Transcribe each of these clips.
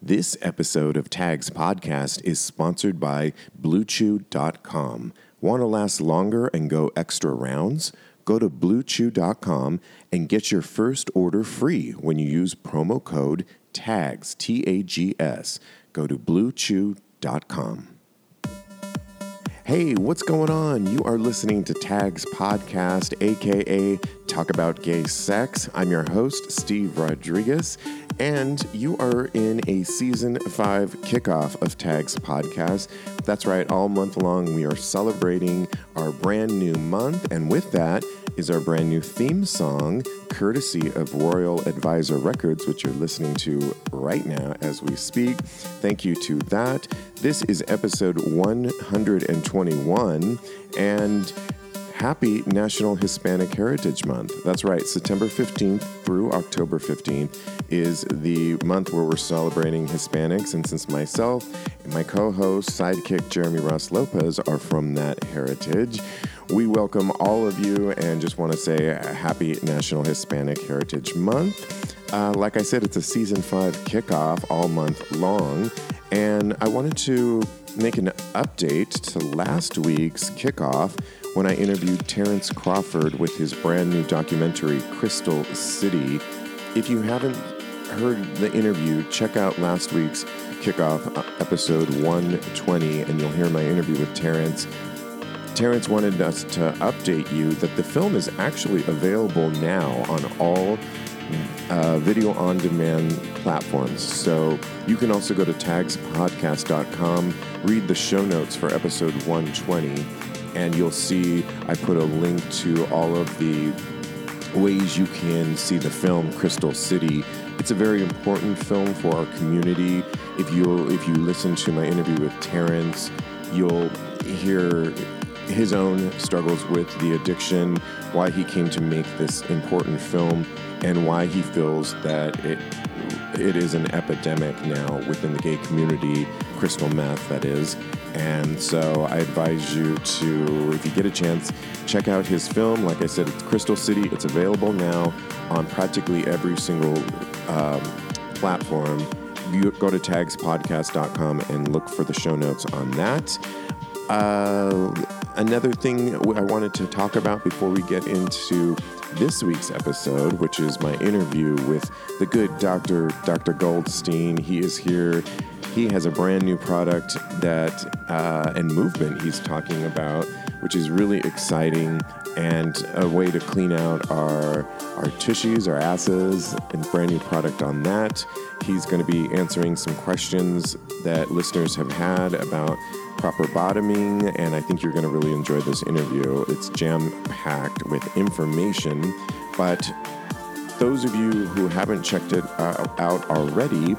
This episode of Tags Podcast is sponsored by BlueChew.com. Want to last longer and go extra rounds? Go to BlueChew.com and get your first order free when you use promo code TAGS, T A G S. Go to BlueChew.com. Hey, what's going on? You are listening to Tags Podcast, aka Talk About Gay Sex. I'm your host, Steve Rodriguez, and you are in a season five kickoff of Tags Podcast. That's right, all month long we are celebrating our brand new month, and with that is our brand new theme song, courtesy of Royal Advisor Records, which you're listening to right now as we speak. Thank you to that. This is episode 121, and happy National Hispanic Heritage Month. That's right, September 15th through October 15th is the month where we're celebrating Hispanics. And since myself and my co host, sidekick Jeremy Ross Lopez, are from that heritage, we welcome all of you and just want to say happy National Hispanic Heritage Month. Uh, like I said, it's a season five kickoff all month long. And I wanted to make an update to last week's kickoff when I interviewed Terrence Crawford with his brand new documentary, Crystal City. If you haven't heard the interview, check out last week's kickoff uh, episode 120 and you'll hear my interview with Terrence. Terrence wanted us to update you that the film is actually available now on all uh, video on demand platforms. So you can also go to tagspodcast.com, read the show notes for episode 120, and you'll see I put a link to all of the ways you can see the film Crystal City. It's a very important film for our community. If you if you listen to my interview with Terrence, you'll hear his own struggles with the addiction, why he came to make this important film, and why he feels that it it is an epidemic now within the gay community, crystal meth that is. And so I advise you to, if you get a chance, check out his film. Like I said, it's Crystal City. It's available now on practically every single um, platform. You go to tagspodcast.com and look for the show notes on that. Uh, another thing I wanted to talk about before we get into this week's episode, which is my interview with the good Dr. Dr. Goldstein. He is here. He has a brand new product that uh, and movement he's talking about, which is really exciting and a way to clean out our our tushies, our asses, and brand new product on that. He's going to be answering some questions that listeners have had about proper bottoming, and I think you're going to really enjoy this interview. It's jam packed with information, but those of you who haven't checked it uh, out already,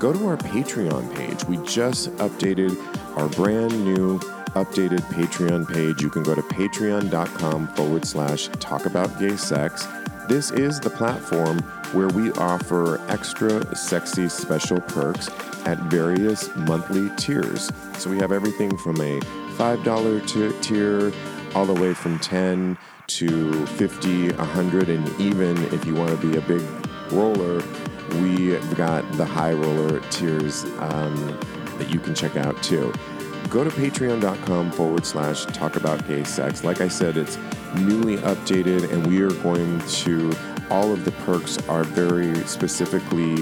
go to our Patreon page. We just updated our brand new updated Patreon page. You can go to patreon.com forward slash talk about gay sex. This is the platform where we offer extra sexy special perks at various monthly tiers. So we have everything from a $5 t- tier all the way from 10 to 50, 100 and even if you want to be a big roller, we've got the high roller tiers um, that you can check out too. Go to patreon.com forward slash talk about gay sex. Like I said, it's newly updated and we are going to, all of the perks are very specifically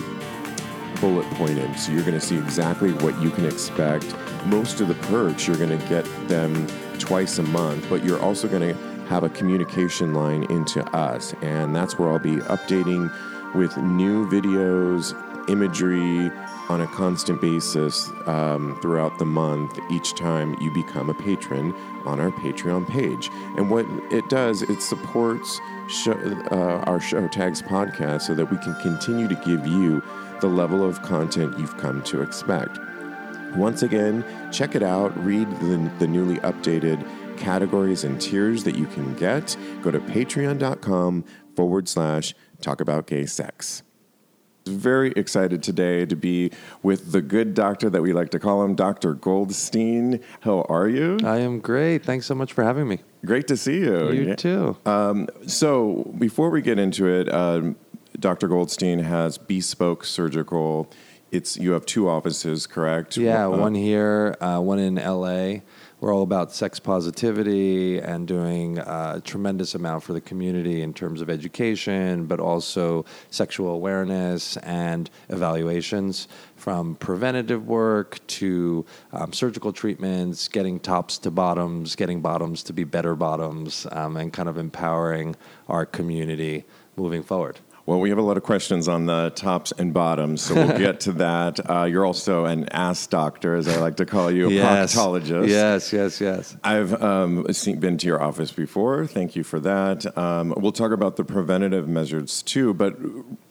bullet pointed. So you're going to see exactly what you can expect. Most of the perks, you're going to get them twice a month, but you're also going to have a communication line into us. And that's where I'll be updating with new videos, imagery on a constant basis um, throughout the month each time you become a patron on our Patreon page. And what it does, it supports uh, our show tags podcast so that we can continue to give you the level of content you've come to expect. Once again, check it out, read the, the newly updated categories and tiers that you can get. Go to patreon.com forward slash talk about gay sex. Very excited today to be with the good doctor that we like to call him, Dr. Goldstein. How are you? I am great. Thanks so much for having me. Great to see you. You Yeah. too. Um, so, before we get into it, um, Dr. Goldstein has bespoke surgical. it's you have two offices, correct? Yeah, Uh, one here, uh, one in LA. We're all about sex positivity and doing a tremendous amount for the community in terms of education, but also sexual awareness and evaluations from preventative work to um, surgical treatments, getting tops to bottoms, getting bottoms to be better bottoms, um, and kind of empowering our community moving forward. Well, we have a lot of questions on the tops and bottoms, so we'll get to that. Uh, you're also an ass doctor, as I like to call you, a proctologist. Yes, yes, yes. I've um, seen, been to your office before. Thank you for that. Um, we'll talk about the preventative measures too, but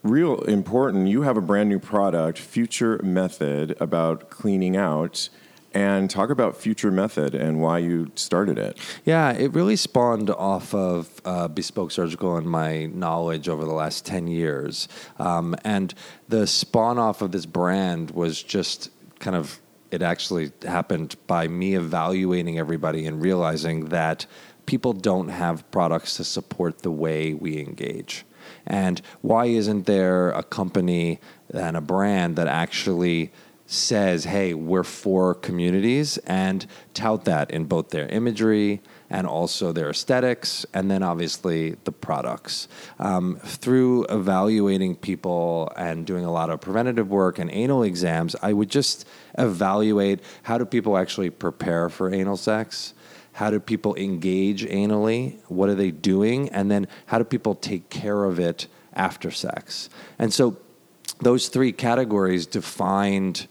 real important, you have a brand new product, Future Method, about cleaning out. And talk about Future Method and why you started it. Yeah, it really spawned off of uh, Bespoke Surgical and my knowledge over the last 10 years. Um, and the spawn off of this brand was just kind of, it actually happened by me evaluating everybody and realizing that people don't have products to support the way we engage. And why isn't there a company and a brand that actually says, hey, we're for communities and tout that in both their imagery and also their aesthetics, and then obviously the products. Um, through evaluating people and doing a lot of preventative work and anal exams, I would just evaluate how do people actually prepare for anal sex? How do people engage anally? What are they doing? And then how do people take care of it after sex? And so those three categories defined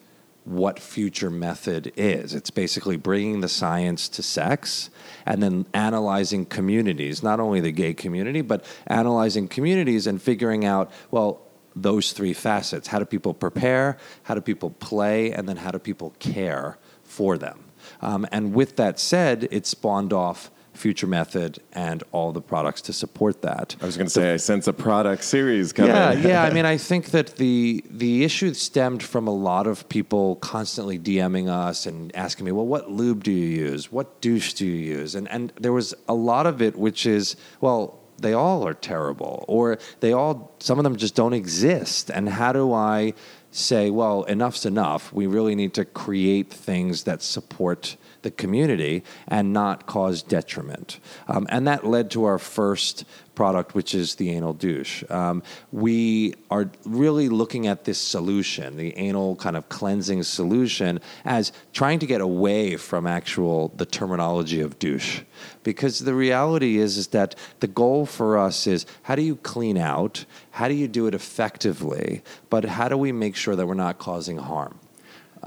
what future method is. It's basically bringing the science to sex and then analyzing communities, not only the gay community, but analyzing communities and figuring out, well, those three facets. How do people prepare? How do people play? And then how do people care for them? Um, and with that said, it spawned off Future Method and all the products to support that. I was going to say, I sense a product series coming. Yeah, yeah. I mean, I think that the the issue stemmed from a lot of people constantly DMing us and asking me, "Well, what lube do you use? What douche do you use?" And and there was a lot of it which is, well, they all are terrible, or they all some of them just don't exist. And how do I say, well, enough's enough. We really need to create things that support the community and not cause detriment. Um, and that led to our first product, which is the anal douche. Um, we are really looking at this solution, the anal kind of cleansing solution, as trying to get away from actual the terminology of douche, because the reality is is that the goal for us is how do you clean out, how do you do it effectively, but how do we make sure that we're not causing harm.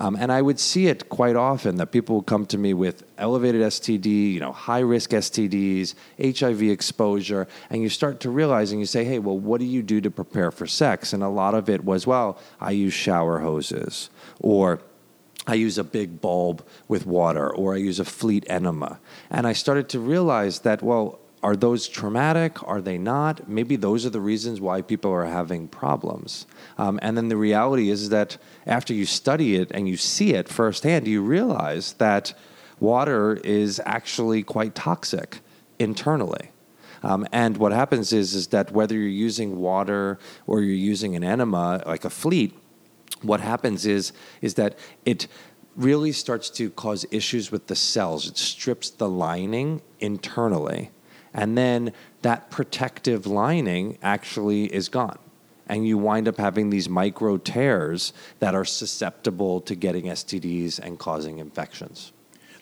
Um, and I would see it quite often that people would come to me with elevated STD, you know, high risk STDs, HIV exposure, and you start to realize and you say, hey, well, what do you do to prepare for sex? And a lot of it was, well, I use shower hoses, or I use a big bulb with water, or I use a fleet enema. And I started to realize that, well, are those traumatic? Are they not? Maybe those are the reasons why people are having problems. Um, and then the reality is that after you study it and you see it firsthand, you realize that water is actually quite toxic internally. Um, and what happens is, is that whether you're using water or you're using an enema like a fleet, what happens is, is that it really starts to cause issues with the cells. It strips the lining internally and then that protective lining actually is gone. And you wind up having these micro tears that are susceptible to getting STDs and causing infections.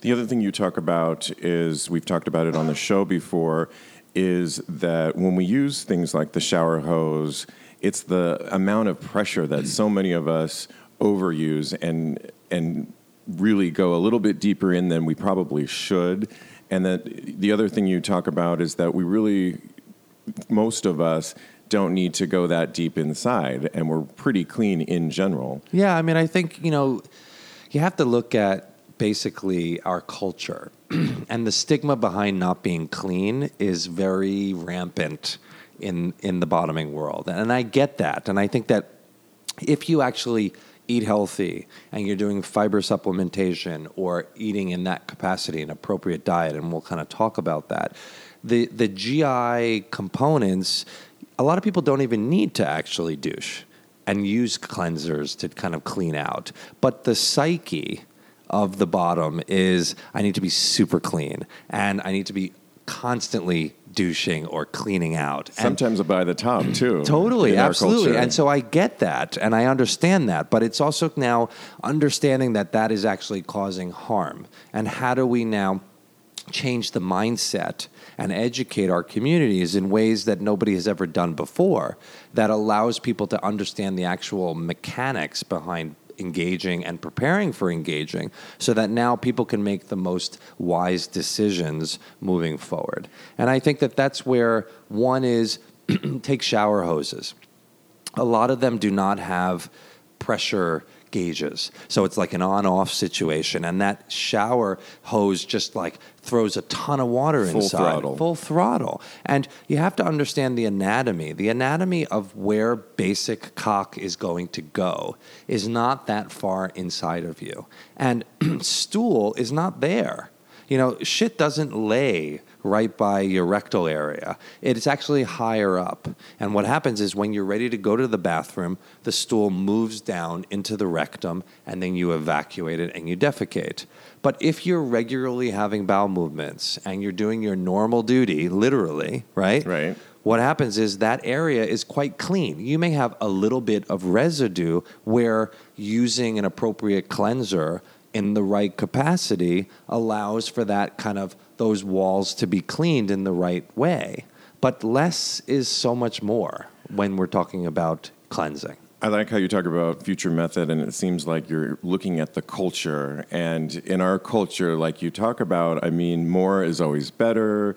The other thing you talk about is we've talked about it on the show before is that when we use things like the shower hose, it's the amount of pressure that so many of us overuse and and really go a little bit deeper in than we probably should and that the other thing you talk about is that we really, most of us, don't need to go that deep inside, and we're pretty clean in general. Yeah, I mean, I think you know, you have to look at basically our culture, and the stigma behind not being clean is very rampant in in the bottoming world, and I get that, and I think that if you actually eat healthy and you're doing fiber supplementation or eating in that capacity an appropriate diet and we'll kind of talk about that the the GI components a lot of people don't even need to actually douche and use cleansers to kind of clean out. But the psyche of the bottom is I need to be super clean and I need to be constantly douching or cleaning out. And- Sometimes by the top too. Totally, absolutely. And so I get that and I understand that, but it's also now understanding that that is actually causing harm. And how do we now change the mindset and educate our communities in ways that nobody has ever done before that allows people to understand the actual mechanics behind engaging and preparing for engaging so that now people can make the most wise decisions moving forward. And I think that that's where one is take shower hoses. A lot of them do not have pressure gauges. So it's like an on off situation. And that shower hose just like throws a ton of water Full inside. throttle. Full throttle. And you have to understand the anatomy. The anatomy of where basic cock is going to go is not that far inside of you. And stool is not there. You know, shit doesn't lay right by your rectal area. It's actually higher up. And what happens is when you're ready to go to the bathroom, the stool moves down into the rectum and then you evacuate it and you defecate. But if you're regularly having bowel movements and you're doing your normal duty, literally, right? Right. What happens is that area is quite clean. You may have a little bit of residue where using an appropriate cleanser in the right capacity allows for that kind of those walls to be cleaned in the right way. But less is so much more when we're talking about cleansing. I like how you talk about future method, and it seems like you're looking at the culture. And in our culture, like you talk about, I mean, more is always better.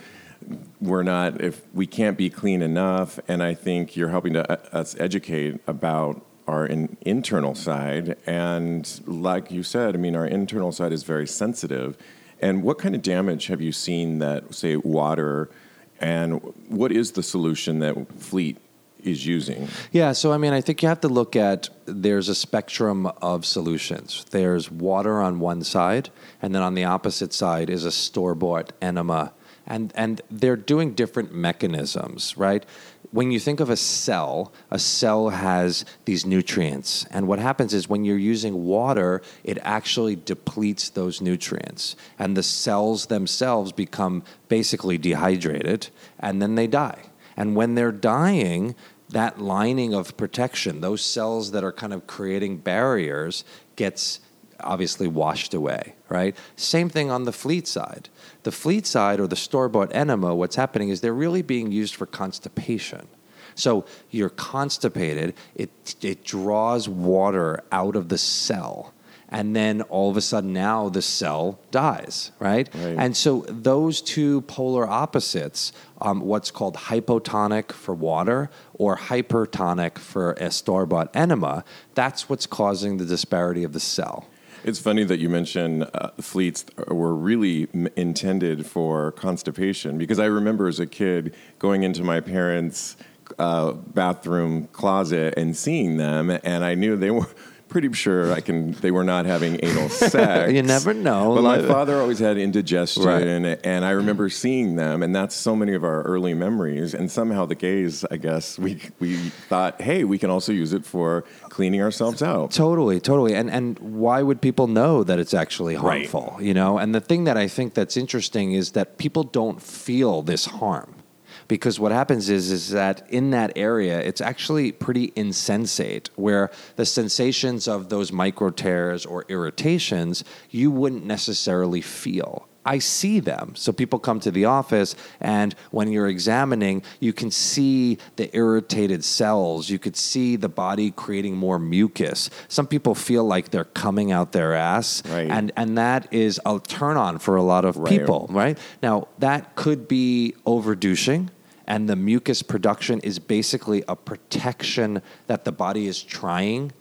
We're not, if we can't be clean enough. And I think you're helping to, uh, us educate about our in, internal side. And like you said, I mean, our internal side is very sensitive. And what kind of damage have you seen that, say, water, and what is the solution that Fleet is using? Yeah, so I mean, I think you have to look at there's a spectrum of solutions. There's water on one side, and then on the opposite side is a store bought enema. And, and they're doing different mechanisms, right? When you think of a cell, a cell has these nutrients. And what happens is when you're using water, it actually depletes those nutrients. And the cells themselves become basically dehydrated, and then they die. And when they're dying, that lining of protection, those cells that are kind of creating barriers, gets obviously washed away, right? Same thing on the fleet side. The fleet side or the store bought enema, what's happening is they're really being used for constipation. So you're constipated, it, it draws water out of the cell. And then all of a sudden, now the cell dies, right? Right. And so those two polar opposites, um, what's called hypotonic for water or hypertonic for a store-bought enema, that's what's causing the disparity of the cell. It's funny that you mention uh, fleets were really m- intended for constipation because I remember as a kid going into my parents' uh, bathroom closet and seeing them, and I knew they were pretty sure I can. They were not having anal sex. You never know. But my father always had indigestion, Right. and, I remember seeing them, and that's so many of our early memories. And somehow the gays, I guess, we we thought, hey, we can also use it for cleaning ourselves out. Totally, totally. And and why would people know that it's actually Right. harmful? You know, and the thing that I think that's interesting is that people don't feel this harm. Because what happens is is that in that area, it's actually pretty insensate. Where the sensations of those micro tears or irritations, you wouldn't necessarily feel. I see them. So people come to the office, and when you're examining, you can see the irritated cells. You could see the body creating more mucus. Some people feel like they're coming out their ass, Right. and and that is a turn on for a lot of Right. people. Right now, that could be overdouching. And the mucus production is basically a protection that the body is trying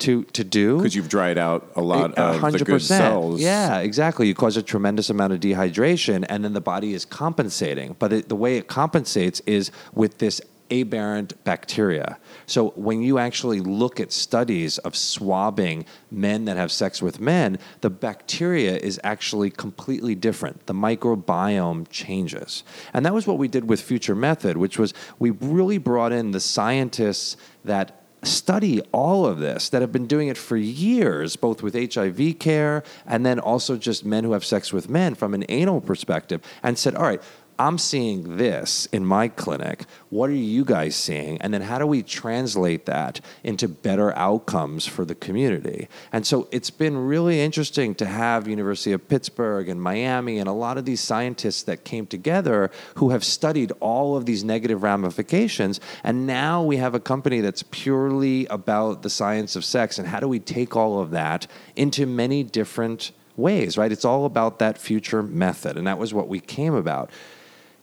to to do Because you've dried out a lot a of the hundred good cells. Yeah, exactly. You cause a tremendous amount of dehydration, and then the body is compensating. But it, the way it compensates is with this aberrant bacteria. So when you actually look at studies of swabbing men that have sex with men, the bacteria is actually completely different. The microbiome changes. And that was what we did with Future Method, which was we really brought in the scientists that study all of this that have been doing it for years, both with HIV care and then also just men who have sex with men from an anal perspective, and said, all right, I'm seeing this in my clinic. What are you guys seeing? And then how do we translate that into better outcomes for the community? And so it's been really interesting to have University of Pittsburgh and Miami and a lot of these scientists that came together who have studied all of these negative ramifications. And now we have a company that's purely about the science of sex and how do we take all of that into many different ways, right? It's all about that future method. And that was what we came about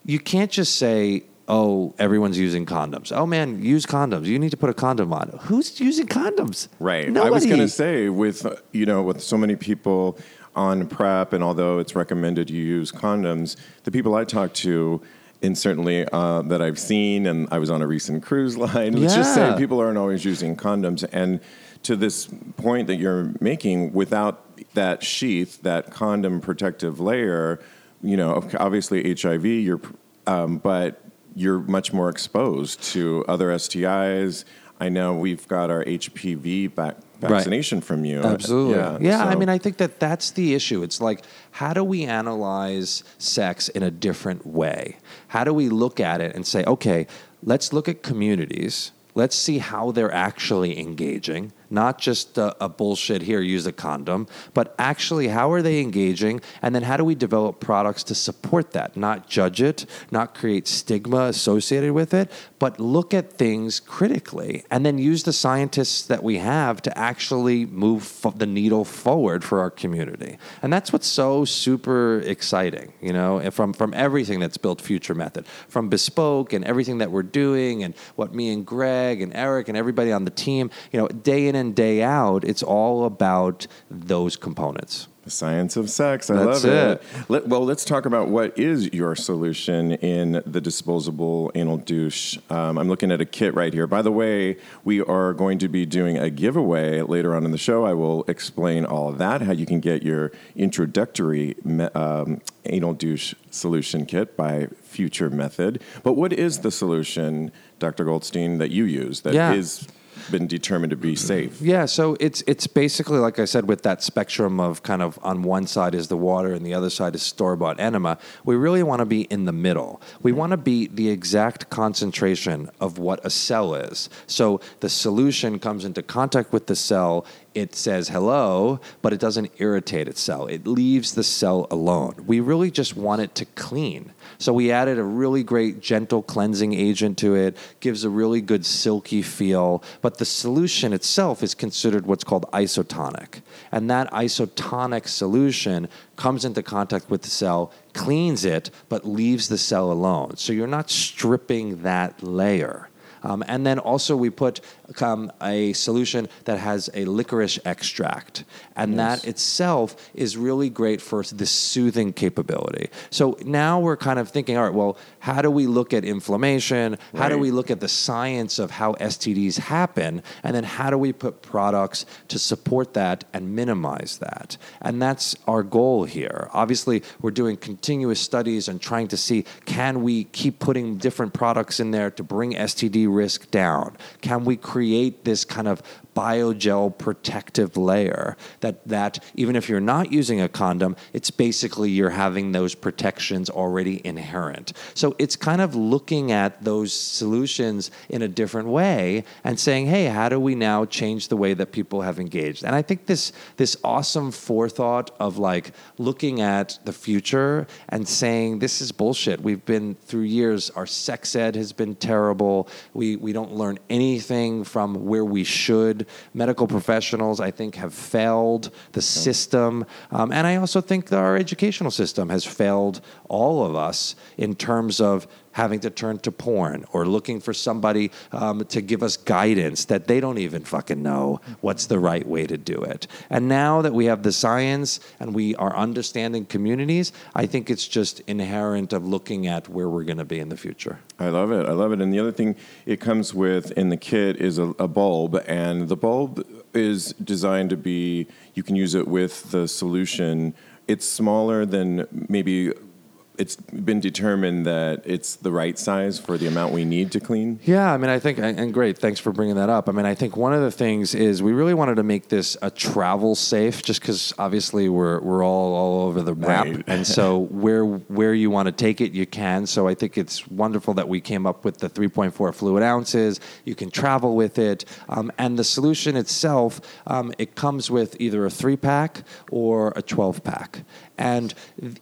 you can't just say, oh, everyone's using condoms. Oh man, use condoms. You need to put a condom on. Who's using condoms? Right. Nobody. I was going to say with you know with so many people on PrEP, and although it's recommended you use condoms, the people I talk to. And certainly uh, that I've seen, and I was on a recent cruise line. Let's just say people aren't always using condoms. And to this point that you're making, without that sheath, that condom protective layer, you know, obviously HIV, you're, um, but you're much more exposed to other STIs. I know we've got our HPV vac- vaccination from you. Absolutely. Yeah. Yeah, I mean, I think that that's the issue. It's like, how do we analyze sex in a different way? How do we look at it and say, okay, let's look at communities. Let's see how they're actually engaging, not just a, a bullshit here, use a condom, but actually how are they engaging? And then how do we develop products to support that? Not judge it, not create stigma associated with it, but look at things critically and then use the scientists that we have to actually move the needle forward for our community. And that's what's so super exciting, you know, from, from everything that's built Future Method, from Bespoke and everything that we're doing and what me and Greg and Eric and everybody on the team, you know, day in and day out, it's all about those components. The science of sex. I That's love it. it. Let, well, let's talk about what is your solution in the disposable anal douche. Um, I'm looking at a kit right here. By the way, we are going to be doing a giveaway later on in the show. I will explain all of that, how you can get your introductory um, anal douche solution kit by Future Method. But what is the solution, Dr. Goldstein, that you use that is Yeah. Been determined to be safe? Yeah, so it's it's basically like I said with that spectrum of kind of on one side is the water and the other side is store bought enema. We really want to be in the middle. We want to be the exact concentration of what a cell is. So the solution comes into contact with the cell. It says hello, but it doesn't irritate its cell. It leaves the cell alone. We really just want it to clean. So we added a really great gentle cleansing agent to it, gives a really good silky feel, but the solution itself is considered what's called isotonic. And that isotonic solution comes into contact with the cell, cleans it, but leaves the cell alone. So you're not stripping that layer. Um, and then also we put um, a solution that has a licorice extract, and that itself is really great for this soothing capability. So now we're kind of thinking, all right, well, how do we look at inflammation? How do we look at the science of how STDs happen? And then how do we put products to support that and minimize that? And that's our goal here. Obviously, we're doing continuous studies and trying to see can we keep putting different products in there to bring STD risk down? Can we create this kind of biogel protective layer that that even if you're not using a condom, it's basically you're having those protections already inherent. So it's kind of looking at those solutions in a different way and saying, "Hey, how do we now change the way that people have engaged?" And I think this this awesome forethought of like looking at the future and saying, "This is bullshit. We've been through years our sex ed has been terrible. We we don't learn anything from where we should. Medical professionals, I think, have failed the system. Um, and I also think that our educational system has failed all of us in terms of having to turn to porn or looking for somebody um, to give us guidance that they don't even fucking know what's the right way to do it. And now that we have the science and we are understanding communities, I think it's just inherent of looking at where we're going to be in the future. I love it. I love it. And the other thing it comes with in the kit is a, a bulb, and the bulb is designed to be. You can use it with the solution. It's smaller than maybe it's been determined that it's the right size for the amount we need to clean. Yeah, I mean, I think, and great, thanks for bringing that up. I mean, I think one of the things is we really wanted to make this a travel safe, just because obviously we're we're all all over the map, Right. and so where where you want to take it, you can. So I think it's wonderful that we came up with the 3.4 fluid ounces. You can travel with it, um, and the solution itself, um, it comes with either a three pack or a 12 pack, and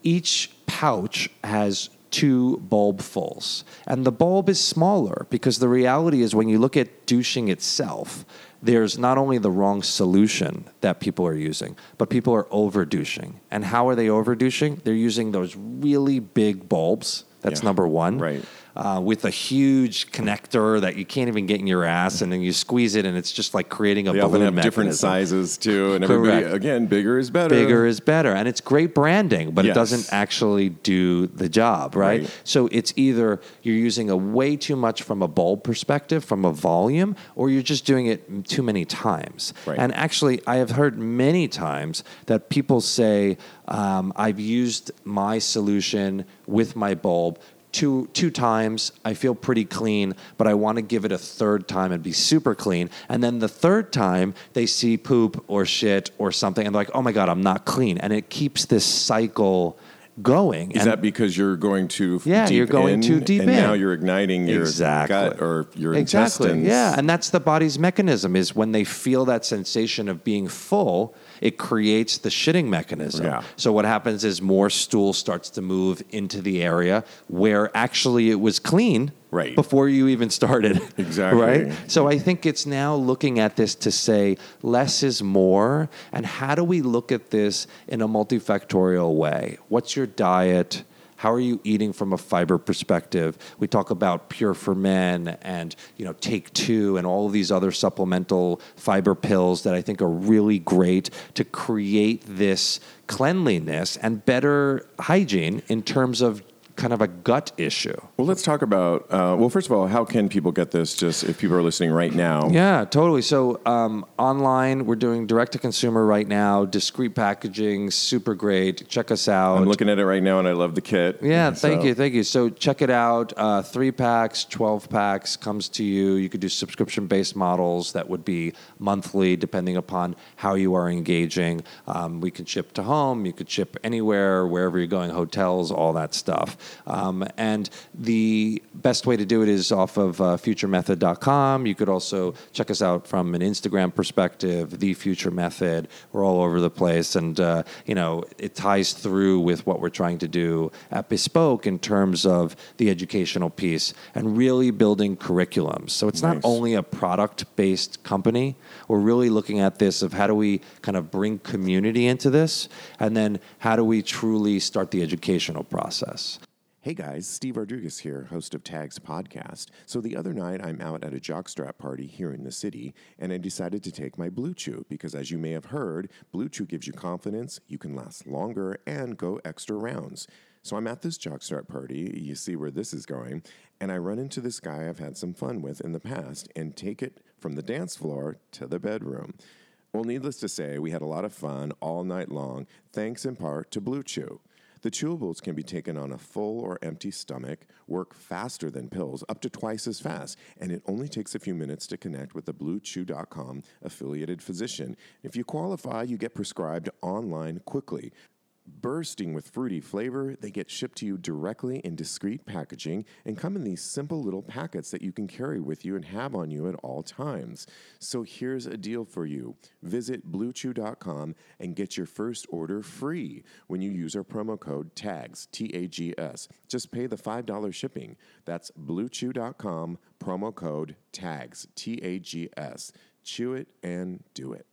each pouch has two bulbfuls. And the bulb is smaller because the reality is when you look at douching itself, there's not only the wrong solution that people are using, but people are overdouching. And how are they overdouching? They're using those really big bulbs. That's Yeah. number one. Right. Uh, with a huge connector that you can't even get in your ass, and then you squeeze it, and it's just like creating a They often balloon have different sizes too, and everybody Correct. again, bigger is better. Bigger is better. And it's great branding, but it doesn't actually do the job, right? Right. So it's either you're using a way too much from a bulb perspective, from a volume, or you're just doing it too many times. Right. And actually, I have heard many times that people say, um, I've used my solution with my bulb. Two, two times, I feel pretty clean, but I want to give it a third time and be super clean. And then the third time, they see poop or shit or something, and they're like, oh my God, I'm not clean. And it keeps this cycle going. Is and that because you're going too Yeah, deep you're going in, too deep and in. now you're igniting your Exactly. gut or your exactly. intestines? Yeah, and that's the body's mechanism is when they feel that sensation of being full, it creates the shitting mechanism. Yeah. So what happens is more stool starts to move into the area where actually it was clean Right. before you even started. Exactly. Right? So I think it's now looking at this to say less is more and how do we look at this in a multifactorial way? What's your diet? How are you eating from a fiber perspective? We talk about Pure for Men and you know Take Two and all of these other supplemental fiber pills that I think are really great to create this cleanliness and better hygiene in terms of kind of a gut issue. Well, let's talk about. Uh, well, first of all, how can people get this? Just if people are listening right now. Yeah, totally. So um, online, we're doing direct to consumer right now, discreet packaging, super great. Check us out. I'm looking at it right now, and I love the kit. Yeah, thank So- you, thank you. So check it out. Uh, three packs, twelve packs comes to you. You could do subscription-based models that would be monthly, depending upon how you are engaging. Um, we can ship to home. You could ship anywhere, wherever you're going, hotels, all that stuff. Um, and the best way to do it is off of uh, futuremethod.com. You could also check us out from an Instagram perspective, the Future Method. We're all over the place, and uh, you know it ties through with what we're trying to do at Bespoke in terms of the educational piece and really building curriculums. So it's not only a product-based company. We're really looking at this of how do we kind of bring community into this, and then how do we truly start the educational process. Hey guys, Steve Rodriguez here, host of Tags Podcast. So the other night, I'm out at a jockstrap party here in the city, and I decided to take my Blue Chew because, as you may have heard, Blue Chew gives you confidence, you can last longer, and go extra rounds. So I'm at this jockstrap party. You see where this is going, and I run into this guy I've had some fun with in the past, and take it from the dance floor to the bedroom. Well, needless to say, we had a lot of fun all night long, thanks in part to Blue Chew. The chewables can be taken on a full or empty stomach, work faster than pills, up to twice as fast, and it only takes a few minutes to connect with a BlueChew.com affiliated physician. If you qualify, you get prescribed online quickly. Bursting with fruity flavor, they get shipped to you directly in discreet packaging and come in these simple little packets that you can carry with you and have on you at all times. So here's a deal for you. Visit bluechew.com and get your first order free when you use our promo code TAGS, T A G S. Just pay the $5 shipping. That's bluechew.com, promo code TAGS, T A G S. Chew it and do it.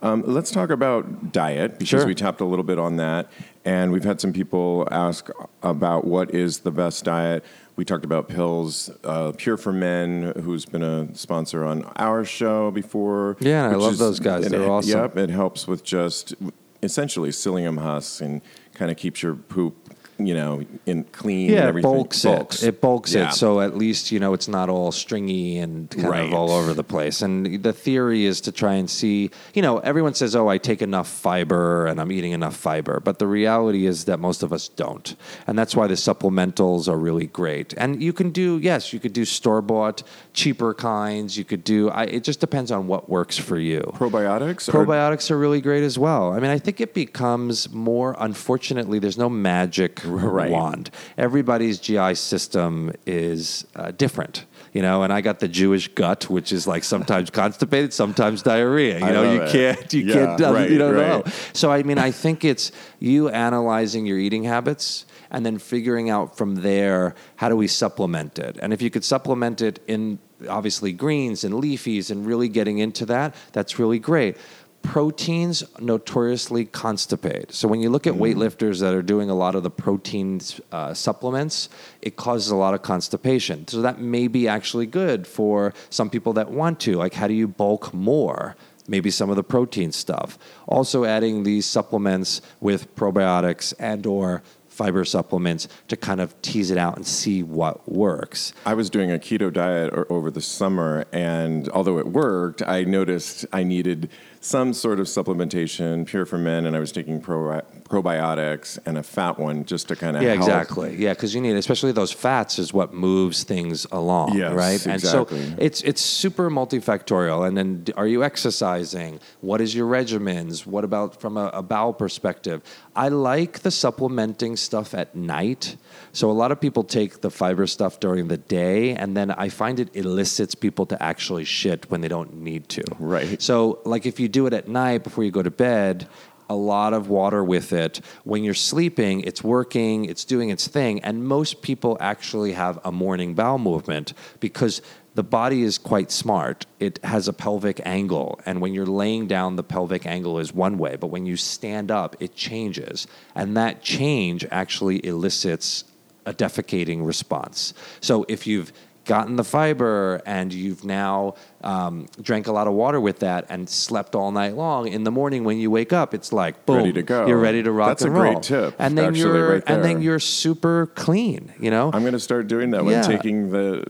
Um, let's talk about diet because Sure. we tapped a little bit on that, and we've had some people ask about what is the best diet. We talked about pills, uh, Pure for Men, who's been a sponsor on our show before. Yeah, I love those guys. They're it- awesome. Yep, it helps with just essentially psyllium husks and kind of keeps your poop you know, in clean yeah, and it everything. bulks, it. It bulks Yeah. it. So at least you know it's not all stringy and kind Right. of all over the place. And the theory is to try and see. You know, everyone says, "Oh, I take enough fiber and I'm eating enough fiber," but the reality is that most of us don't, and that's why the supplementals are really great. And you can do yes, you could do store bought, cheaper kinds. You could do. I, it just depends on what works for you. Probiotics? Or, Probiotics are really great as well. I mean, I think it becomes more, unfortunately, there's no magic Right. wand. Everybody's GI system is uh, different. You know, and I got the Jewish gut, which is like sometimes constipated, sometimes diarrhea. You I know, you it. can't, you Yeah, can't, right, you don't right. know. So, I mean, I think it's you analyzing your eating habits and then figuring out from there how do we supplement it. And if you could supplement it in obviously greens and leafies and really getting into that, that's really great. Proteins notoriously constipate. So when you look at weightlifters that are doing a lot of the protein uh, supplements, it causes a lot of constipation. So that may be actually good for some people that want to. Like, how do you bulk more? maybe some of the protein stuff. Also adding these supplements with probiotics and or fiber supplements to kind of tease it out and see what works. I was doing a keto diet over the summer, and although it worked, I noticed I needed some sort of supplementation, pure for men, and I was taking pro- probiotics and a fat one just to kind of Yeah, help. exactly. Yeah, because you need, especially those fats, is what moves things along, Yes, right? And exactly. so it's it's super multifactorial. And then, are you exercising? What is your regimens? What about from a, a bowel perspective? I like the supplementing stuff at night. So a lot of people take the fiber stuff during the day, and then I find it elicits people to actually shit when they don't need to. Right. So, like if you do it at night before you go to bed, a lot of water with it. When you're sleeping, it's working, it's doing its thing. And most people actually have a morning bowel movement because the body is quite smart. It has a pelvic angle. And when you're laying down, the pelvic angle is one way. But when you stand up, it changes. And that change actually elicits a defecating response. So if you've gotten the fiber and you've now um, drank a lot of water with that and slept all night long, in the morning when you wake up, it's like boom, Ready to go. You're ready to rock That's a great tip, And then actually, you're right and then you're super clean. You know. I'm going to start doing that when taking the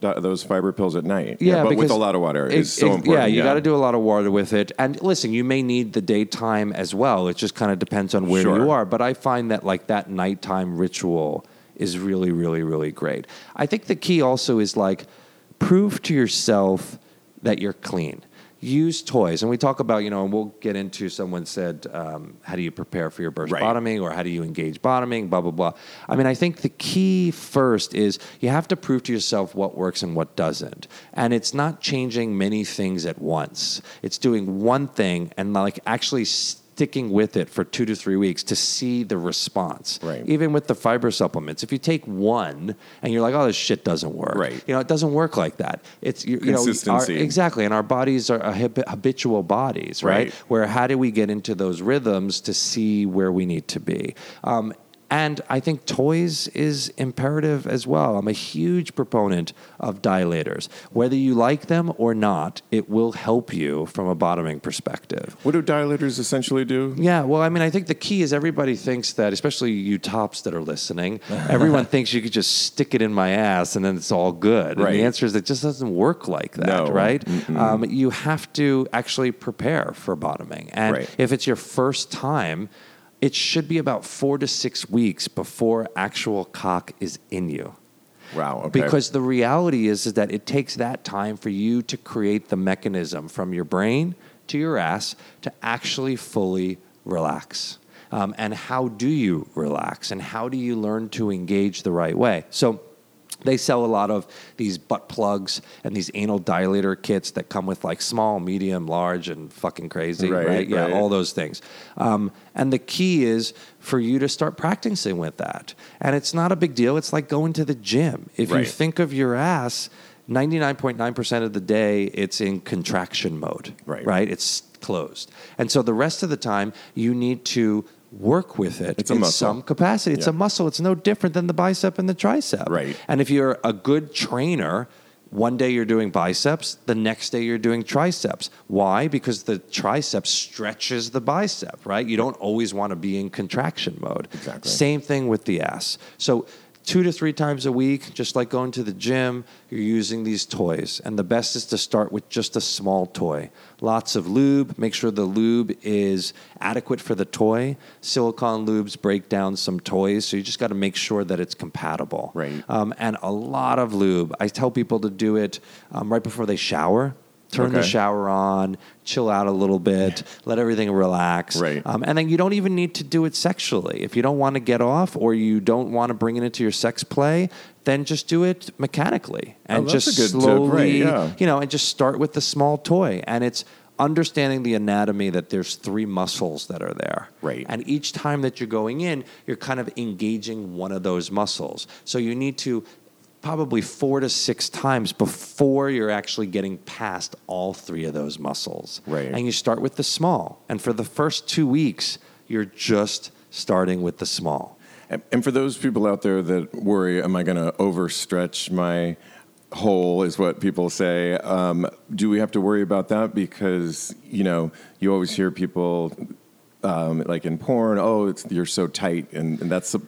those fiber pills at night. Yeah, but with a lot of water is so important. Yeah, you got to do a lot of water with it. And listen, you may need the daytime as well. It just kind of depends on where Sure. you are. But I find that like that nighttime ritual is really, really, really great. I think the key also is like prove to yourself that you're clean. Use toys, and we talk about you know, and we'll get into. Someone said, um, "How do you prepare for your burst Right. bottoming, or how do you engage bottoming?" Blah blah blah. I mean, I think the key first is you have to prove to yourself what works and what doesn't, and it's not changing many things at once. It's doing one thing and like actually sticking with it for two to three weeks to see the response. Right. Even with the fiber supplements, if you take one and you're like, "Oh, this shit doesn't work," Right. You know, it doesn't work like that. It's you, you know, our, Consistency. exactly, and our bodies are hab- habitual bodies, right? Right. Where how do we get into those rhythms to see where we need to be? Um, and I think toys is imperative as well. I'm a huge proponent of dilators. Whether you like them or not, it will help you from a bottoming perspective. What do dilators essentially do? Yeah, well, I mean, I think the key is everybody thinks that, especially you tops that are listening, everyone thinks you could just stick it in my ass and then it's all good. And Right. the answer is it just doesn't work like that, No. right? Um, you have to actually prepare for bottoming. And Right. if it's your first time, it should be about four to six weeks before actual cock is in you. Wow. Okay. Because the reality is, is that it takes that time for you to create the mechanism from your brain to your ass to actually fully relax. Um, and how do you relax? And how do you learn to engage the right way? So, they sell a lot of these butt plugs and these anal dilator kits that come with like small, medium, large, and fucking crazy, Right, right? Yeah, right. all those things. Um, and the key is for you to start practicing with that. And it's not a big deal. It's like going to the gym. If you think of your ass, 99.9% of the day, it's in contraction mode, Right. Right? It's closed. And so the rest of the time, you need to work with it It's in some capacity. It's Yeah. a muscle. It's no different than the bicep and the tricep. Right. And if you're a good trainer, One day you're doing biceps, the next day you're doing triceps. Why? Because the tricep stretches the bicep, right? You don't always want to be in contraction mode. Exactly. Same thing with the ass. So, two to three times a week, just like going to the gym, you're using these toys. And the best is to start with just a small toy. Lots of lube. Make sure the lube is adequate for the toy. Silicone lubes break down some toys, so you just got to make sure that it's compatible. Right. Um, and a lot of lube. I tell people to do it um, right before they shower. Turn the shower on, chill out a little bit, let everything relax. Right. Um, and then you don't even need to do it sexually. If you don't want to get off or you don't want to bring it into your sex play, then just do it mechanically and Oh, just a good tip, slowly, right, yeah. you know, and just start with the small toy. And it's understanding the anatomy that there's three muscles that are there. Right. And each time that you're going in, you're kind of engaging one of those muscles. So you need to probably four to six times before you're actually getting past all three of those muscles. Right. And you start with the small. And for the first two weeks, you're just starting with the small. And, and for those people out there that worry, am I going to overstretch my hole? Is what people say. Um, do we have to worry about that? Because you know, you always hear people um, like in porn. Oh, it's you're so tight, and, and that's a,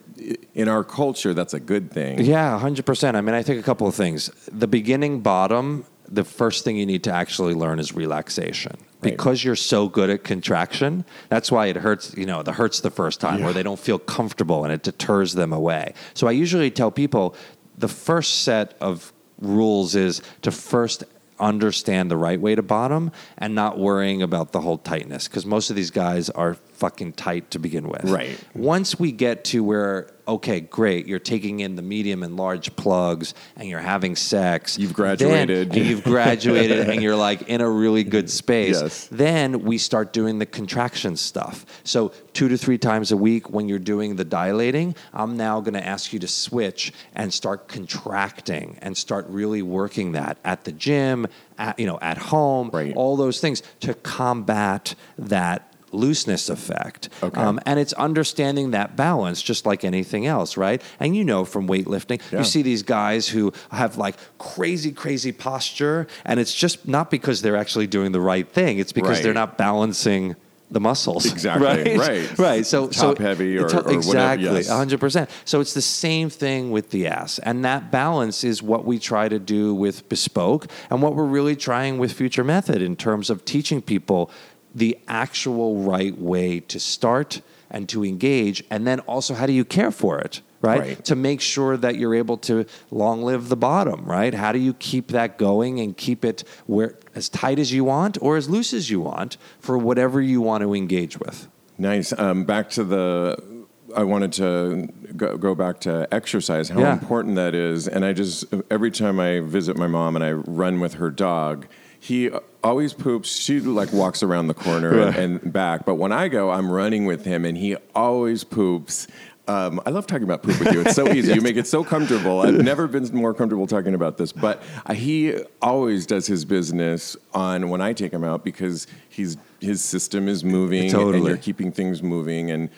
in our culture. That's a good thing. Yeah, 100%. I mean, I think a couple of things. The beginning bottom, the first thing you need to actually learn is relaxation. Right. Because you're so good at contraction, that's why it hurts, you know, the hurts the first time Yeah. where they don't feel comfortable and it deters them away. So I usually tell people the first set of rules is to first understand the right way to bottom and not worrying about the whole tightness because most of these guys are fucking tight to begin with. Right. Once we get to where, okay, great, you're taking in the medium and large plugs and you're having sex. You've graduated. Then, and you've graduated and you're like in a really good space. Yes. Then we start doing the contraction stuff. So, two to three times a week when you're doing the dilating, I'm now going to ask you to switch and start contracting and start really working that at the gym, at, you know, at home, Right. all those things to combat that looseness effect. Okay. Um, and it's understanding that balance, just like anything else, right? And you know from weightlifting, Yeah. you see these guys who have like crazy, crazy posture, and it's just not because they're actually doing the right thing. It's because Right. they're not balancing the muscles. Exactly, Right. right. Right. So so Top heavy or- or exactly. hundred percent. So it's the same thing with the ass, and that balance is what we try to do with bespoke, and what we're really trying with Future Method in terms of teaching people the actual right way to start and to engage, and then also how do you care for it. Right? Right. To make sure that you're able to long live the bottom, right? How do you keep that going and keep it where as tight as you want or as loose as you want for whatever you want to engage with? Nice. Um, back to the. I wanted to go, go back to exercise. How Yeah. important that is, and I just every time I visit my mom and I run with her dog, he always poops. She like walks around the corner and, and back, but when I go, I'm running with him, and he always poops. Um, I love talking about poop with you. It's so easy. You make it so comfortable. I've never been more comfortable talking about this. But he always does his business on when I take him out because he's his system is moving and Totally. you're keeping things moving. And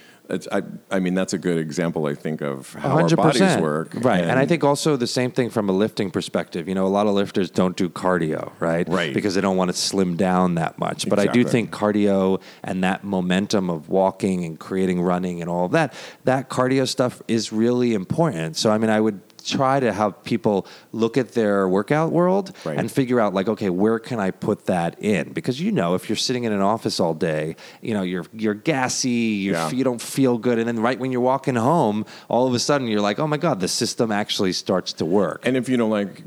I, I mean, that's a good example, I think, of how our bodies work. Right. And, I think also the same thing from a lifting perspective. You know, a lot of lifters don't do cardio, right? Right. Because they don't want to slim down that much. But I do think cardio and that momentum of walking and creating running and all of that, that cardio stuff is really important. So, I mean, I would try to have people look at their workout world Right. and figure out like okay where can i put that in because you know if you're sitting in an office all day you know you're you're gassy you're, Yeah. you don't feel good and then right when you're walking home all of a sudden you're like oh my god the system actually starts to work And if you don't like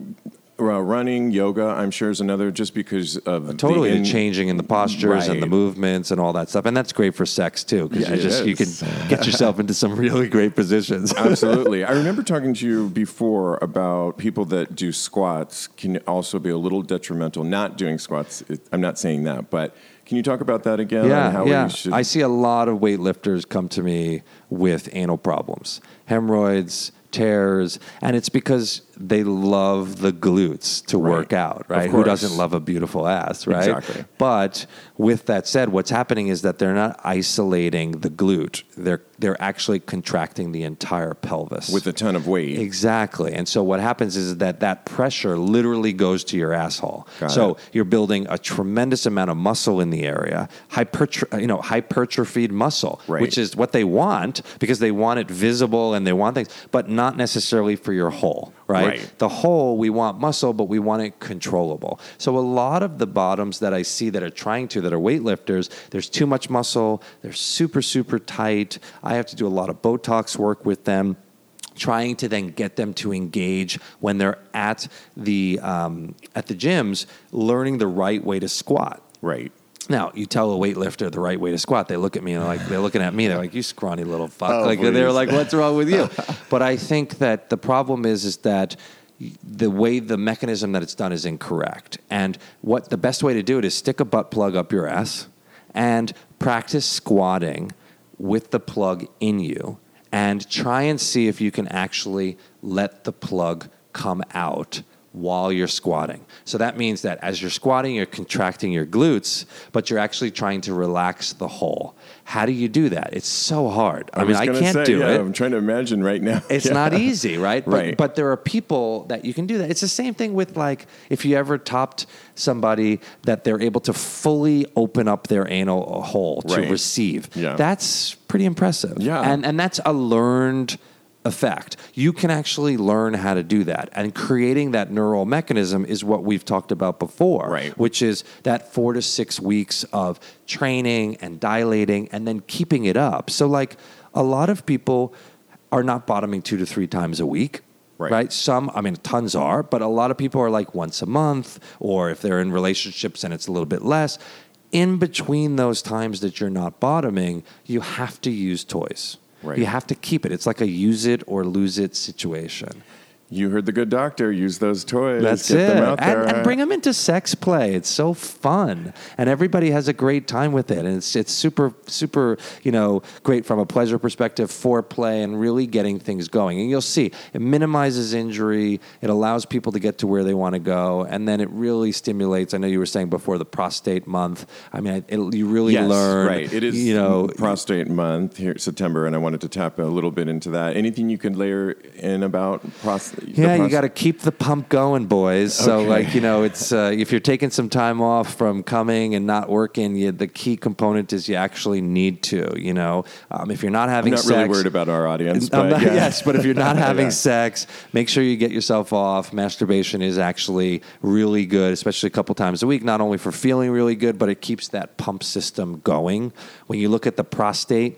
uh, running, yoga, I'm sure is another just because of totally the in- changing in the postures and the Right. movements and all that stuff and that's great for sex too because Yeah, you it just you can get yourself into some really great positions Absolutely. I remember talking to you before about people that do squats can also be a little detrimental. Not doing squats, it, I'm not saying that, but can you talk about that again? Yeah, and how yeah. Should, I see a lot of weightlifters come to me with anal problems, hemorrhoids, tears, and it's because they love the glutes to Right. work out, right? Who doesn't love a beautiful ass, right? Exactly. But with that said, what's happening is that they're not isolating the glute. They're they're actually contracting the entire pelvis. with a ton of weight. Exactly. And so what happens is that that pressure literally goes to your asshole. Got so it. you're building a tremendous amount of muscle in the area, hypertro- you know, hypertrophied muscle, Right. which is what they want because they want it visible and they want things, but not necessarily for your hole, right? Right. The whole, we want muscle, but we want it controllable. So a lot of the bottoms that I see that are trying to, that are weightlifters, there's too much muscle, they're super, super tight. I have to do a lot of Botox work with them trying to then get them to engage when they're at the um, at the gyms learning the right way to squat Right. Now you tell a weightlifter the right way to squat they look at me and like they're looking at me they're like you scrawny little fuck. Oh, like they're like what's wrong with you? But i think that the problem is is that the way the mechanism that it's done is incorrect. And what the best way to do it is stick a butt plug up your ass and practice squatting with the plug in you and try and see if you can actually let the plug come out while you're squatting. So that means that as you're squatting, you're contracting your glutes, but you're actually trying to relax the hole. How do you do that? It's so hard. I, mean, I can't say, do yeah, it. I'm trying to imagine right now. It's Yeah. not easy, right? But, Right. But there are people that you can do that. It's the same thing with like if you ever topped somebody that they're able to fully open up their anal hole to Right. receive. Yeah. That's pretty impressive. Yeah. And and that's a learned effect. You can actually learn how to do that. And creating that neural mechanism is what we've talked about before, Right. which is that 4 to 6 weeks of training and dilating and then keeping it up. So like a lot of people are not bottoming 2 to 3 times a week. Right. Right. Some, I mean, tons are, but a lot of people are like once a month, or if they're in relationships and it's a little bit less. In between those times that you're not bottoming, you have to use toys. Right. You have to keep it. It's like a use it or lose it situation. You heard the good doctor. Use those toys. That's Get it. them out there. And, and bring them into sex play. It's so fun, and everybody has a great time with it. And it's it's super super you know great from a pleasure perspective, foreplay, and really getting things going. And you'll see it minimizes injury. It allows people to get to where they want to go, and then it really stimulates. I know you were saying before the prostate month. I mean, it, you really Yes, learn. right. It is you know prostate month here September, and I wanted to tap a little bit into that. Anything you could layer in about prostate? Yeah, you got to keep the pump going, boys. So, Okay. like, you know, it's uh, if you're taking some time off from coming and not working, you, the key component is you actually need to. You know, um, if you're not I'm having not sex, really worried about our audience, but not- yeah. Yes, but if you're not having Yeah. sex, make sure you get yourself off. Masturbation is actually really good, especially a couple times a week, not only for feeling really good, but it keeps that pump system going. When you look at the prostate,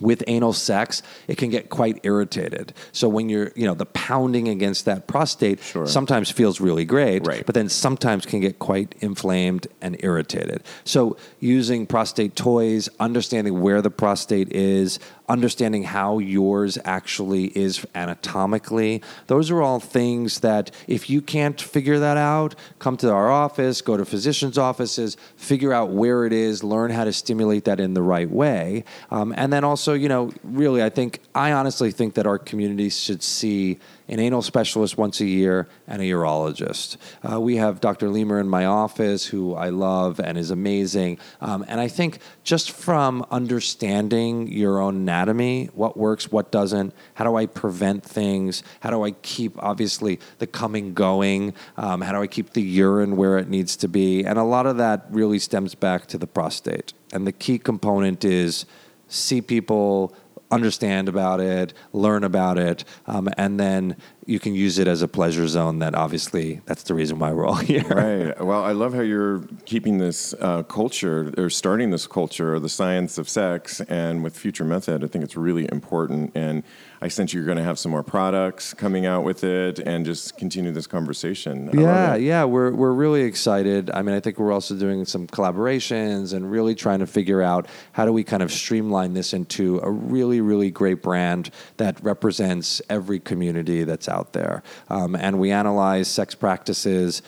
with anal sex, it can get quite irritated. So when you're, you know, the pounding against that prostate Sure. sometimes feels really great, Right. but then sometimes can get quite inflamed and irritated. So using prostate toys, understanding where the prostate is, understanding how yours actually is anatomically, those are all things that if you can't figure that out, come to our office, go to physicians' offices, figure out where it is, learn how to stimulate that in the right way. Um, and then also, you know, really, I think, I honestly think that our community should see an anal specialist once a year and a urologist. Uh, we have Dr. Lemur in my office, who I love and is amazing. Um, and I think just from understanding your own anatomy, what works, what doesn't, how do I prevent things, how do I keep, obviously, the coming going, um, how do I keep the urine where it needs to be. And a lot of that really stems back to the prostate. And the key component is see people understand about it, learn about it, um, and then you can use it as a pleasure zone. That obviously that's the reason why we're all here. Right. Well, I love how you're keeping this uh, culture or starting this culture, the science of sex, and with Future Method, I think it's really important. And I sense you're going to have some more products coming out with it, and just continue this conversation. I Yeah, yeah, we're we're really excited. I mean, I think we're also doing some collaborations and really trying to figure out how do we kind of streamline this into a really really great brand that represents every community that's out there. Um, and we analyze sex practices,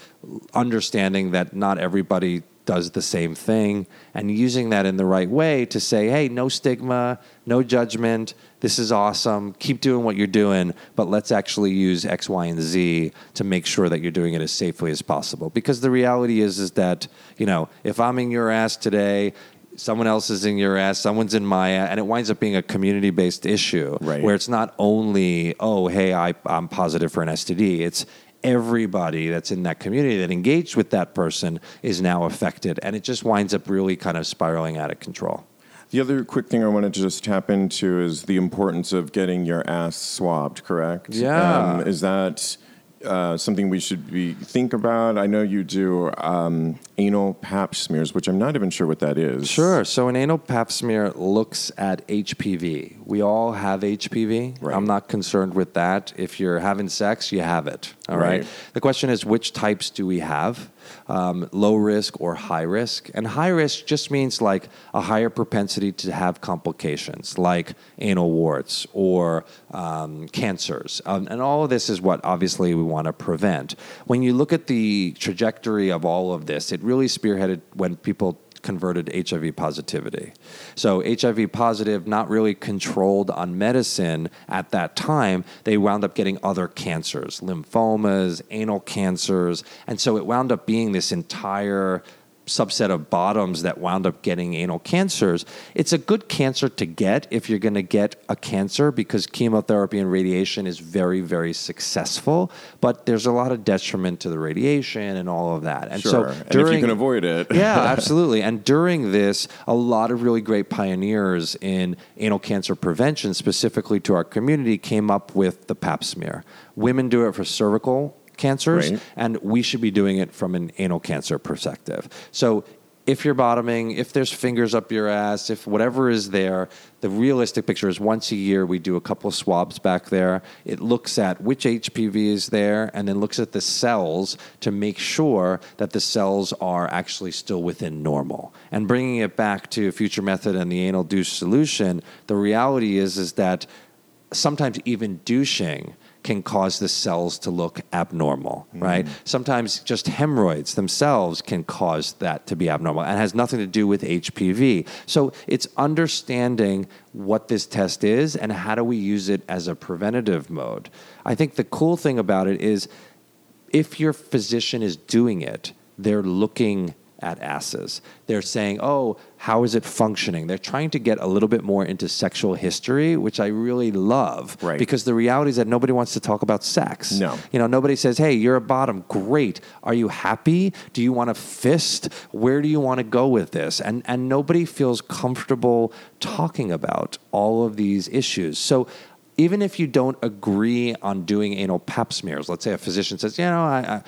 understanding that not everybody does the same thing, and using that in the right way to say, hey, no stigma, no judgment. This is awesome. Keep doing what you're doing, but let's actually use X, Y, and Z to make sure that you're doing it as safely as possible. Because the reality is, is that you know, if I'm in your ass today, someone else is in your ass, someone's in my ass, and it winds up being a community based issue Right. where it's not only, oh, hey, I, I'm positive for an STD. It's everybody that's in that community that engaged with that person is now affected. And it just winds up really kind of spiraling out of control. The other quick thing I wanted to just tap into is the importance of getting your ass swabbed. Correct? Yeah. Um, is that uh, something we should be think about? I know you do um, anal pap smears, which I'm not even sure what that is. Sure. So an anal pap smear looks at HPV. We all have HPV. Right. I'm not concerned with that. If you're having sex, you have it. All right. Right. The question is, which types do we have? Um, low risk or high risk? And high risk just means like a higher propensity to have complications, like anal warts or um, cancers. Um, and all of this is what obviously we want to prevent. When you look at the trajectory of all of this, it really spearheaded when people converted HIV positivity. So HIV positive, not really controlled on medicine at that time, they wound up getting other cancers, lymphomas, anal cancers, and so it wound up being this entire subset of bottoms that wound up getting anal cancers. It's a good cancer to get if you're going to get a cancer because chemotherapy and radiation is very very successful, but there's a lot of detriment to the radiation and all of that. And Sure. so and if you can avoid it. yeah, absolutely. And during this, a lot of really great pioneers in anal cancer prevention, specifically to our community, came up with the pap smear. Women do it for cervical cancers, Right. and we should be doing it from an anal cancer perspective. So if you're bottoming, if there's fingers up your ass, if whatever is there, the realistic picture is once a year we do a couple of swabs back there. It looks at which HPV is there and then looks at the cells to make sure that the cells are actually still within normal. And bringing it back to future method and the anal douche solution, the reality is is that sometimes even douching can cause the cells to look abnormal, mm-hmm. right? Sometimes just hemorrhoids themselves can cause that to be abnormal and has nothing to do with HPV. So it's understanding what this test is and how do we use it as a preventative mode. I think the cool thing about it is if your physician is doing it, they're looking at asses. They're saying, oh, how is it functioning? They're trying to get a little bit more into sexual history, which I really love. Right. Because the reality is that nobody wants to talk about sex. No. You know, nobody says, hey, you're a bottom. Great. Are you happy? Do you want to fist? Where do you want to go with this? And, and nobody feels comfortable talking about all of these issues. So even if you don't agree on doing anal pap smears, let's say a physician says, you know, I, I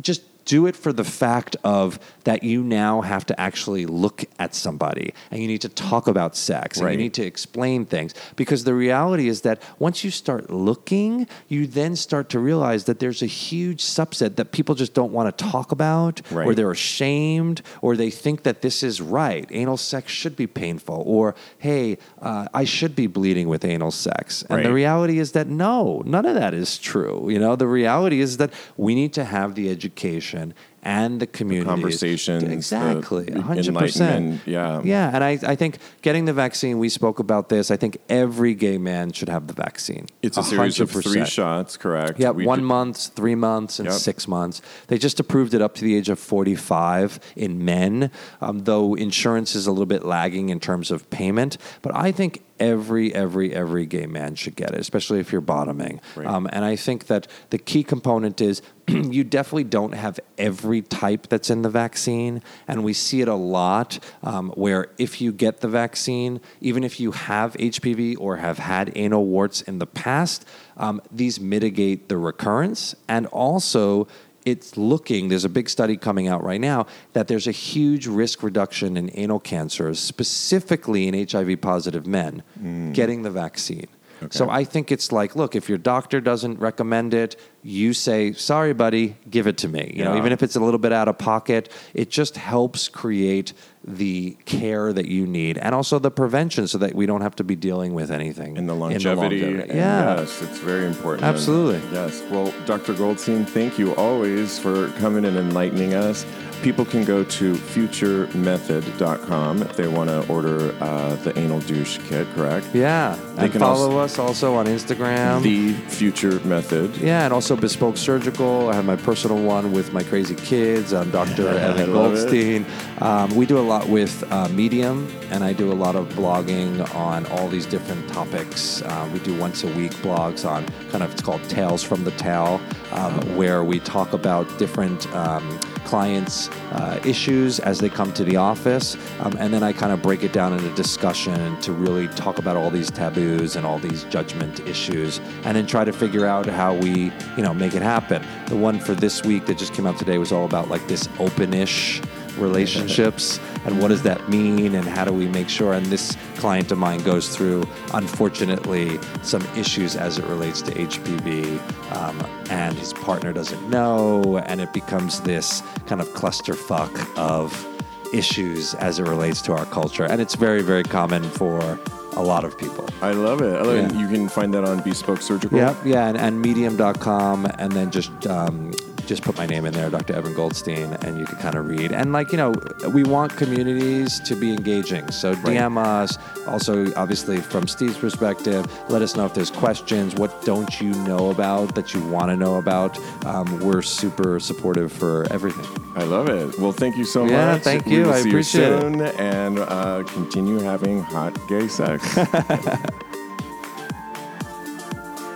just do it for the fact of that you now have to actually look at somebody and you need to talk about sex and you need to explain things. Because the reality is that once you start looking you then start to realize that there's a huge subset that people just don't want to talk about or they're ashamed or they think that this is right. Anal sex should be painful or hey uh, i should be bleeding with anal sex. And the reality is that no none of that is true you know? The reality is that we need to have the education and the community conversations, the exactly 100%. yeah. yeah and I, I think getting the vaccine we spoke about this i think every gay man should have the vaccine It's a series of three shots, correct? Yeah, We one did- month, three months, and Yep. six months. They just approved it up to the age of 45 in men, um, though insurance is a little bit lagging in terms of payment. But I think every, every, every gay man should get it, especially if you're bottoming. Right. Um, and I think that the key component is you definitely don't have every type that's in the vaccine. And we see it a lot um, where if you get the vaccine, even if you have HPV or have had anal warts in the past, um, these mitigate the recurrence. And also, it's looking, there's a big study coming out right now that there's a huge risk reduction in anal cancers, specifically in HIV positive men, mm. getting the vaccine. So I think it's like, look, if your doctor doesn't recommend it, you say, "Sorry, buddy, give it to me." You know, even if it's a little bit out of pocket, it just helps create the care that you need and also the prevention so that we don't have to be dealing with anything and the in longevity. longevity. yeah. Yes, it's very important. Absolutely. Yes. Well, Dr. Goldstein, thank you always for coming and enlightening us. People can go to futuremethod.com if they want to order uh, the anal douche kit, correct? Yeah. They and can follow us also on Instagram. The Future Method. yeah, and also Bespoke Surgical. I have my personal one with my crazy kids. I'm Dr. Evan. Goldstein. Um, we do a lot with uh, Medium, and I do a lot of blogging on all these different topics. Uh, we do once a week blogs on kind of, it's called Tales from the Towel, um, where we talk about different um, clients' uh, issues as they come to the office. Um, and then I kind of break it down in a discussion to really talk about all these taboos and all these judgment issues and then try to figure out how we, you know, make it happen. The one for this week that just came out today was all about like this open-ish relationships and what does that mean and how do we make sure and this client of mine goes through unfortunately some issues as it relates to hpv um, and his partner doesn't know and it becomes this kind of clusterfuck of issues as it relates to our culture and it's very very common for a lot of people I love it. I love it. You can find that on Bespoke Surgical. Yep, yeah, and, and medium.com, and then just um, just put my name in there, Dr. Evan Goldstein, and you can kind of read. And like, you know, we want communities to be engaging. So DM us. Also, obviously, from Steve's perspective, let us know if there's questions. What don't you know about that you want to know about? Um, we're super supportive for everything. I love it. Well, thank you so Yeah, much. thank We you. I see appreciate you it. soon And uh, continue having hot gay sex.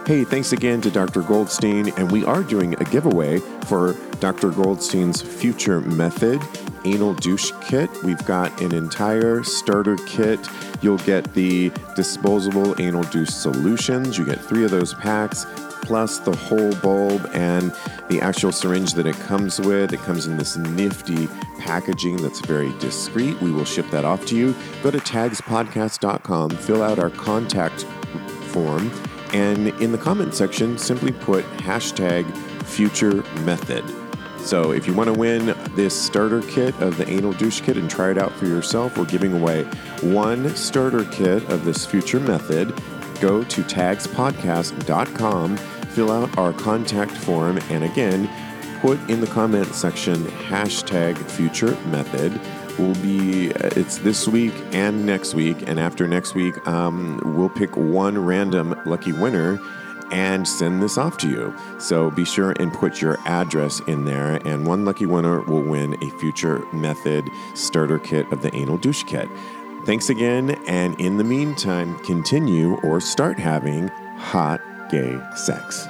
Hey, thanks again to Dr. Goldstein. And we are doing a giveaway for Dr. Goldstein's Future Method Anal Douche Kit. We've got an entire starter kit. You'll get the disposable anal douche solutions. You get three of those packs, plus the whole bulb and the actual syringe that it comes with. It comes in this nifty packaging that's very discreet. We will ship that off to you. Go to tagspodcast.com, fill out our contact form, and in the comment section, simply put hashtag future method. So if you want to win this starter kit of the anal douche kit and try it out for yourself, we're giving away one starter kit of this future method. Go to tagspodcast.com, fill out our contact form, and again, put in the comment section hashtag future method will be it's this week and next week and after next week um, we'll pick one random lucky winner and send this off to you. So be sure and put your address in there and one lucky winner will win a future method starter kit of the anal douche kit. Thanks again and in the meantime continue or start having hot gay sex